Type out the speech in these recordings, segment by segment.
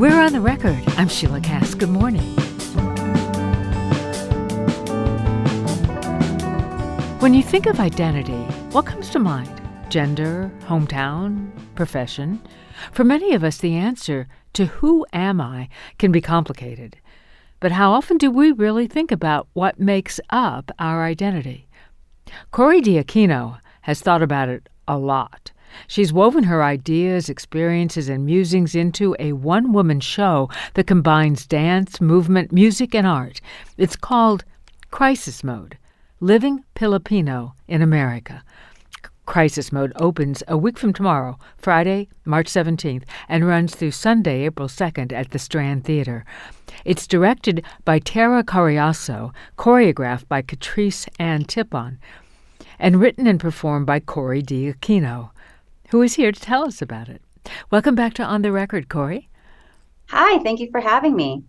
We're on the record. I'm Sheilah Kast. Good morning. When you think of identity, what comes to mind? Gender, hometown, profession? For many of us, the answer to who am I can be complicated. But how often do we really think about what makes up our identity? Cori Dioquino has thought about it a lot. She's woven her ideas, experiences, and musings into a one woman show that combines dance, movement, music, and art. It's called Crisis Mode Living Filipino in America. Crisis Mode opens a week from tomorrow, Friday, March 17th, and runs through Sunday, April 2nd at the Strand Theater. It's directed by Tara Cariaso, choreographed by Catrice Ann Tippon, and written and performed by Cori Dioquino who is here to tell us about it. Welcome back to On the Record, Cori. Hi, thank you for having me.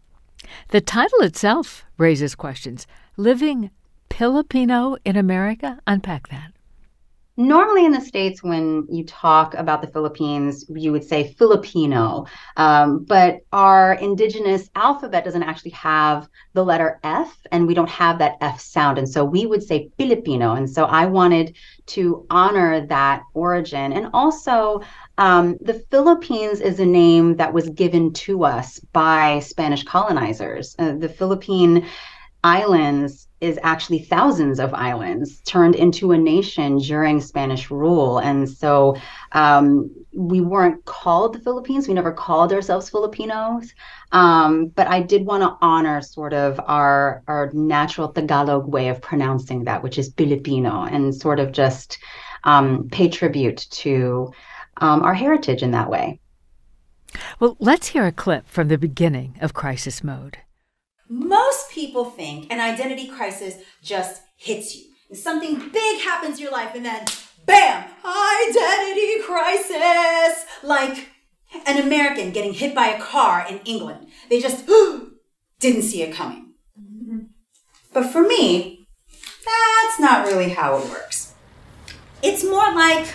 The title itself raises questions. Living Filipino in America? Unpack that. Normally in the States, when you talk about the Philippines, you would say Filipino, um, but our indigenous alphabet doesn't actually have the letter F, and we don't have that F sound. And so we would say Pilipino. And so I wanted to honor that origin. And also, um, the Philippines is a name that was given to us by Spanish colonizers. Uh, the Philippine islands is actually thousands of islands turned into a nation during Spanish rule. And so um, we weren't called the Philippines. We never called ourselves Filipinos. Um, but I did want to honor sort of our, our natural Tagalog way of pronouncing that, which is Pilipino, and sort of just um, pay tribute to um, our heritage in that way. Well, let's hear a clip from the beginning of Crisis Mode. Most people think an identity crisis just hits you. Something big happens in your life and then bam, identity crisis. Like an American getting hit by a car in England. They just didn't see it coming. But for me, that's not really how it works. It's more like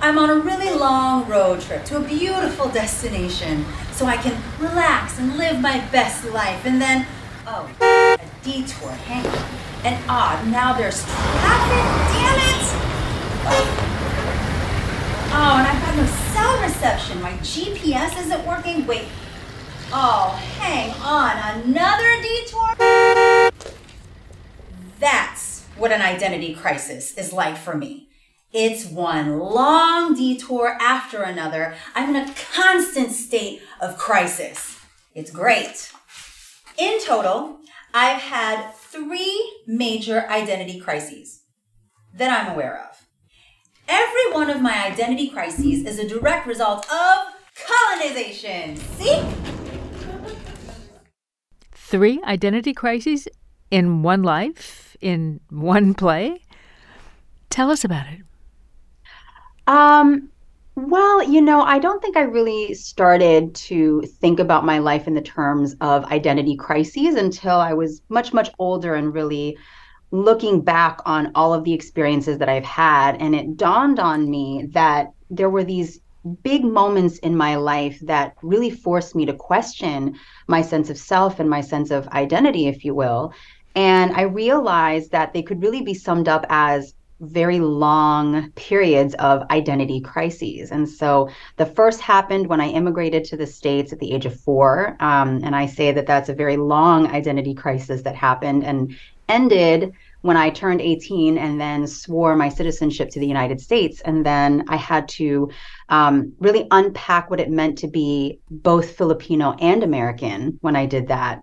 I'm on a really long road trip to a beautiful destination so I can relax and live my best life. And then, oh, a detour. Hang on. And ah, now there's traffic. Damn it! Oh, and I've got no cell reception. My GPS isn't working. Wait. Oh, hang on. Another detour? That's what an identity crisis is like for me. It's one long detour after another. I'm in a constant state of crisis. It's great. In total, I've had three major identity crises that I'm aware of. Every one of my identity crises is a direct result of colonization. See? Three identity crises in one life, in one play? Tell us about it. Um, well, you know, I don't think I really started to think about my life in the terms of identity crises until I was much, much older and really looking back on all of the experiences that I've had. And it dawned on me that there were these big moments in my life that really forced me to question my sense of self and my sense of identity, if you will. And I realized that they could really be summed up as very long periods of identity crises. And so the first happened when I immigrated to the States at the age of four. Um, and I say that that's a very long identity crisis that happened and ended when I turned 18 and then swore my citizenship to the United States. And then I had to um, really unpack what it meant to be both Filipino and American when I did that.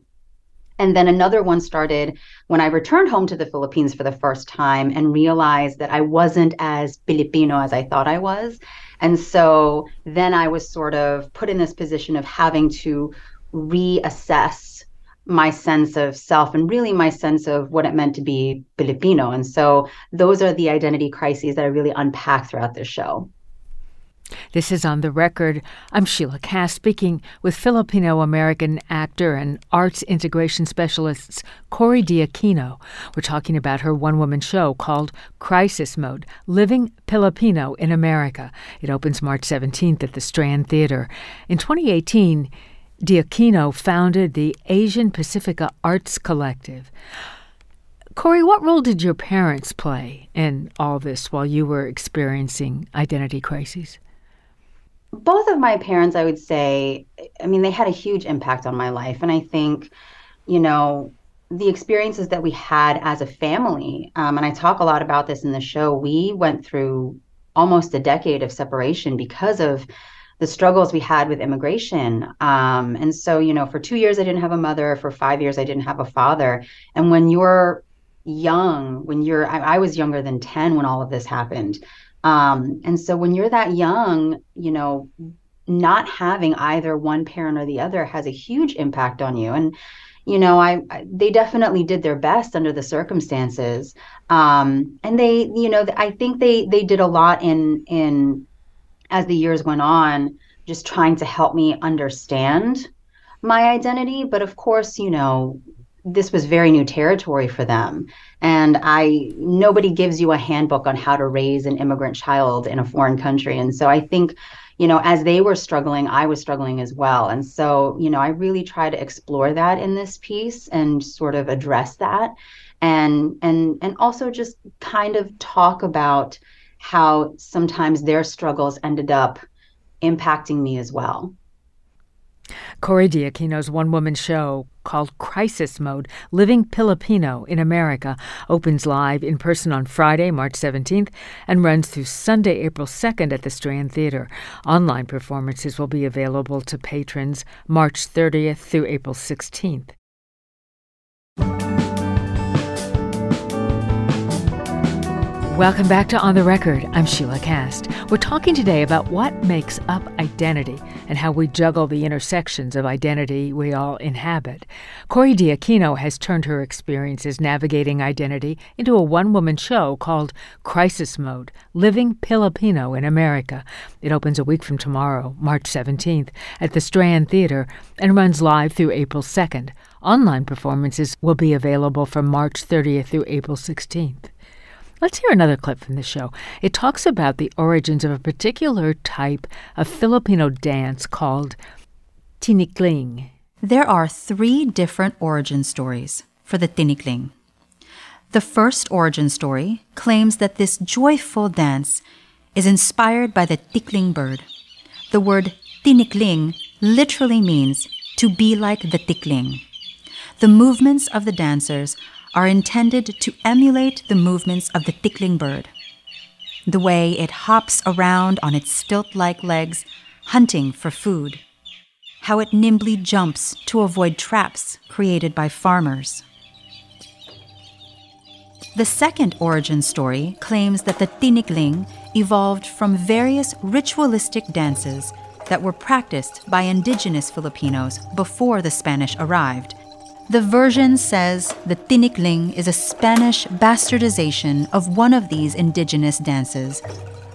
And then another one started when I returned home to the Philippines for the first time and realized that I wasn't as Filipino as I thought I was. And so then I was sort of put in this position of having to reassess my sense of self and really my sense of what it meant to be Filipino. And so those are the identity crises that I really unpack throughout this show. This is on the record. I'm Sheilah Kast speaking with Filipino American actor and arts integration specialist Cori Dioquino. We're talking about her one woman show called Crisis Mode Living Filipino in America. It opens March 17th at the Strand Theater. In 2018, Dioquino founded the Asian Pacifica Arts Collective. Cori, what role did your parents play in all this while you were experiencing identity crises? Both of my parents, I would say, I mean, they had a huge impact on my life. And I think, you know, the experiences that we had as a family, um, and I talk a lot about this in the show, we went through almost a decade of separation because of the struggles we had with immigration. Um, and so, you know, for two years, I didn't have a mother. For five years, I didn't have a father. And when you're young, when you're, I, I was younger than 10 when all of this happened. Um, and so when you're that young, you know, not having either one parent or the other has a huge impact on you. And you know, I, I they definitely did their best under the circumstances. Um, and they, you know, I think they they did a lot in in as the years went on, just trying to help me understand my identity. But of course, you know, this was very new territory for them. And i nobody gives you a handbook on how to raise an immigrant child in a foreign country. And so i think you know as they were struggling i was struggling as well. And so you know i really try to explore that in this piece and sort of address that. And and and also just kind of talk about how sometimes their struggles ended up impacting me as well Cori Dioquino's one woman show called Crisis Mode Living Filipino in America opens live in person on Friday, March 17th, and runs through Sunday, April 2nd at the Strand Theater. Online performances will be available to patrons March 30th through April 16th. Welcome back to On the Record. I'm Sheilah Kast. We're talking today about what makes up identity and how we juggle the intersections of identity we all inhabit. Cori Dioquino has turned her experiences navigating identity into a one woman show called Crisis Mode Living Filipino in America. It opens a week from tomorrow, March 17th, at the Strand Theater and runs live through April 2nd. Online performances will be available from March 30th through April 16th. Let's hear another clip from the show. It talks about the origins of a particular type of Filipino dance called tinikling. There are three different origin stories for the tinikling. The first origin story claims that this joyful dance is inspired by the tikling bird. The word tinikling literally means to be like the tikling. The movements of the dancers are intended to emulate the movements of the tikling bird. The way it hops around on its stilt like legs, hunting for food. How it nimbly jumps to avoid traps created by farmers. The second origin story claims that the tinikling evolved from various ritualistic dances that were practiced by indigenous Filipinos before the Spanish arrived the version says the tinikling is a Spanish bastardization of one of these indigenous dances,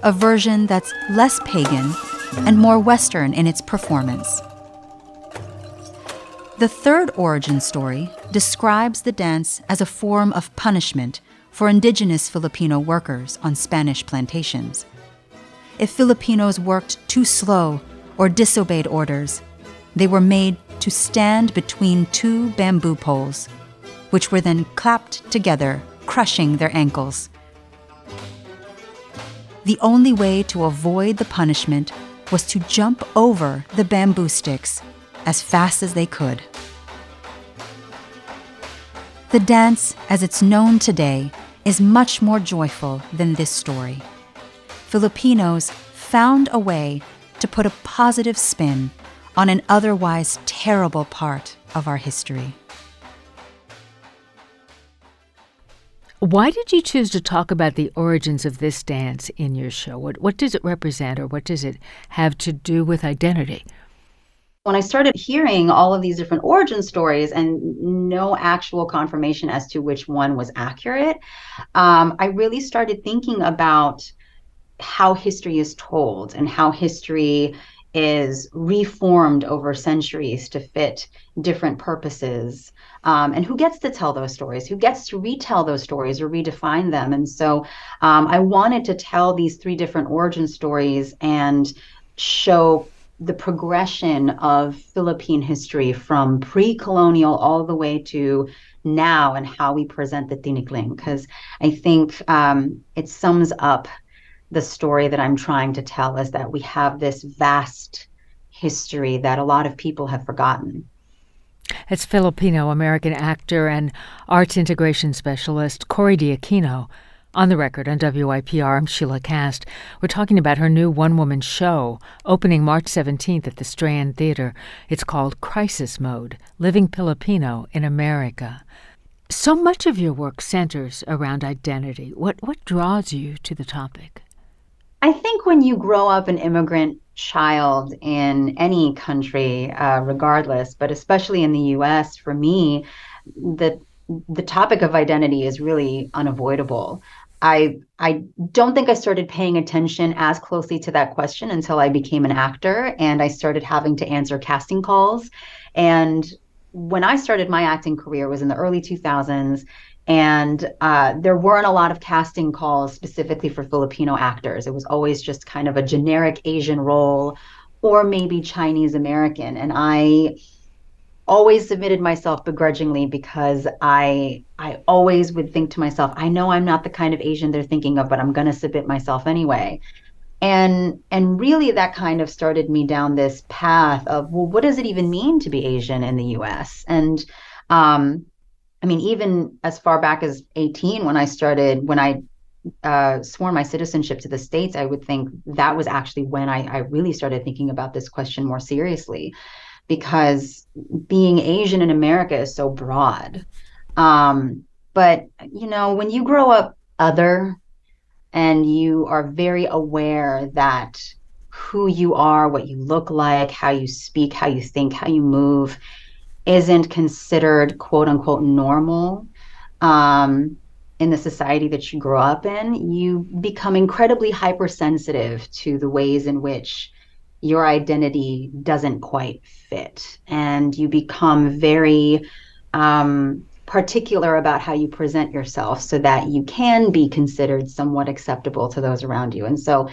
a version that's less pagan and more Western in its performance. The third origin story describes the dance as a form of punishment for indigenous Filipino workers on Spanish plantations. If Filipinos worked too slow or disobeyed orders, they were made to stand between two bamboo poles, which were then clapped together, crushing their ankles. The only way to avoid the punishment was to jump over the bamboo sticks as fast as they could. The dance, as it's known today, is much more joyful than this story. Filipinos found a way to put a positive spin on an otherwise terrible part of our history. Why did you choose to talk about the origins of this dance in your show? What, what does it represent or what does it have to do with identity? When I started hearing all of these different origin stories and no actual confirmation as to which one was accurate, um, I really started thinking about how history is told and how history is reformed over centuries to fit different purposes. Um, and who gets to tell those stories? Who gets to retell those stories or redefine them? And so um, I wanted to tell these three different origin stories and show the progression of Philippine history from pre colonial all the way to now and how we present the Tinikling. Because I think um, it sums up the story that I'm trying to tell is that we have this vast history that a lot of people have forgotten. It's Filipino American actor and arts integration specialist Cori Dioquino. On the record on WYPR, I'm Sheilah Kast. We're talking about her new one woman show opening March 17th at the Strand Theater. It's called Crisis Mode Living Filipino in America. So much of your work centers around identity. What, what draws you to the topic? I think when you grow up an immigrant child in any country, uh, regardless, but especially in the US, for me, the the topic of identity is really unavoidable. I I don't think I started paying attention as closely to that question until I became an actor and I started having to answer casting calls. And when I started my acting career was in the early 2000s and uh, there weren't a lot of casting calls specifically for Filipino actors. It was always just kind of a generic Asian role or maybe Chinese American. And I always submitted myself begrudgingly because I I always would think to myself, I know I'm not the kind of Asian they're thinking of, but I'm going to submit myself anyway. And and really that kind of started me down this path of well, what does it even mean to be Asian in the US? And um, I mean, even as far back as 18, when I started, when I uh, swore my citizenship to the states, I would think that was actually when I, I really started thinking about this question more seriously, because being Asian in America is so broad. Um, but you know, when you grow up other, and you are very aware that who you are, what you look like, how you speak, how you think, how you move isn't considered quote unquote normal um, in the society that you grow up in, you become incredibly hypersensitive to the ways in which your identity doesn't quite fit. And you become very um, particular about how you present yourself so that you can be considered somewhat acceptable to those around you. And so,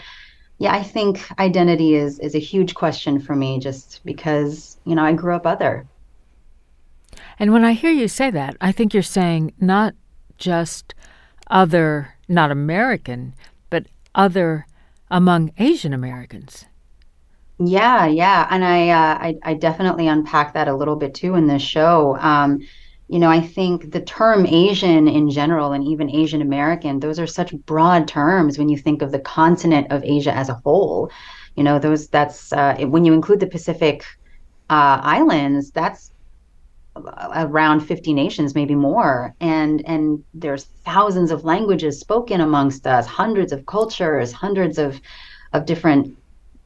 yeah, I think identity is is a huge question for me just because, you know, I grew up other. And when I hear you say that, I think you're saying not just other, not American, but other among Asian Americans. Yeah, yeah, and I, uh, I, I definitely unpack that a little bit too in this show. Um, you know, I think the term Asian in general, and even Asian American, those are such broad terms when you think of the continent of Asia as a whole. You know, those that's uh, when you include the Pacific uh, islands, that's around 50 nations maybe more. And and there's thousands of languages spoken amongst us hundreds of cultures hundreds of of different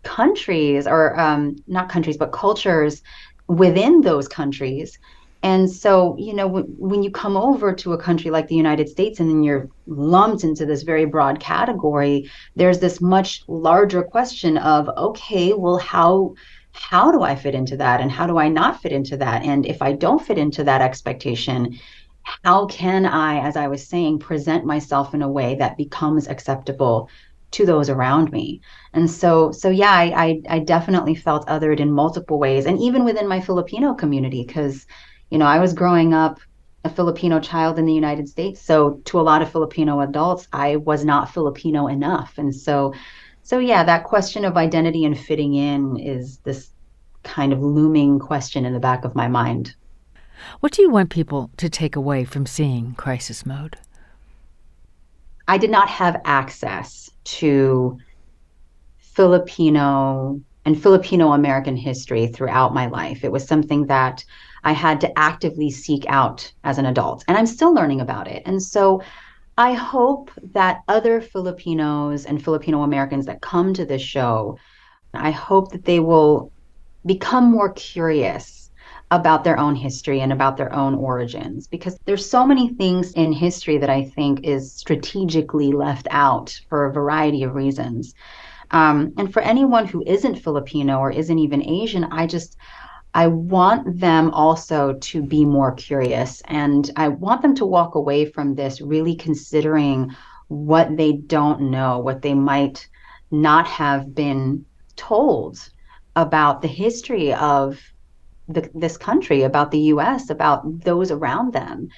countries or um, not countries but cultures within those countries. And so you know w- when you come over to a country like the united states and then you're lumped into this very broad category there's this much larger question of okay well how how do I fit into that and how do I not fit into that? And if I don't fit into that expectation, how can I, as I was saying, present myself in a way that becomes acceptable to those around me? And so, so yeah, I, I, I definitely felt othered in multiple ways, and even within my Filipino community, because, you know, I was growing up a Filipino child in the United States. So to a lot of Filipino adults, I was not Filipino enough, and so so, yeah, that question of identity and fitting in is this kind of looming question in the back of my mind. What do you want people to take away from seeing Crisis Mode? I did not have access to Filipino and Filipino American history throughout my life. It was something that I had to actively seek out as an adult, and I'm still learning about it. And so I hope that other Filipinos and Filipino Americans that come to this show, I hope that they will become more curious about their own history and about their own origins because there's so many things in history that I think is strategically left out for a variety of reasons. Um, and for anyone who isn't Filipino or isn't even Asian, I just I want them also to be more curious and I want them to walk away from this really considering what they don't know, what they might not have been told about the history of the, this country, about the US, about those around them.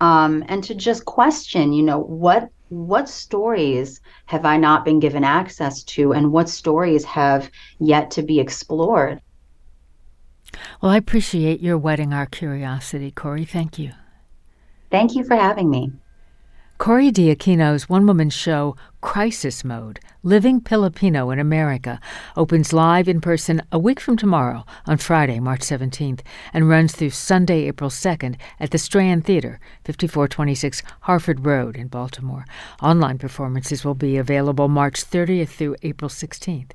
Um, and to just question, you know, what what stories have I not been given access to, and what stories have yet to be explored? Well, I appreciate your whetting our curiosity, Cori. Thank you. Thank you for having me. Cori Dioquino's one woman show, Crisis Mode Living Filipino in America, opens live in person a week from tomorrow on Friday, March 17th, and runs through Sunday, April 2nd at the Strand Theater, 5426 Harford Road in Baltimore. Online performances will be available March 30th through April 16th.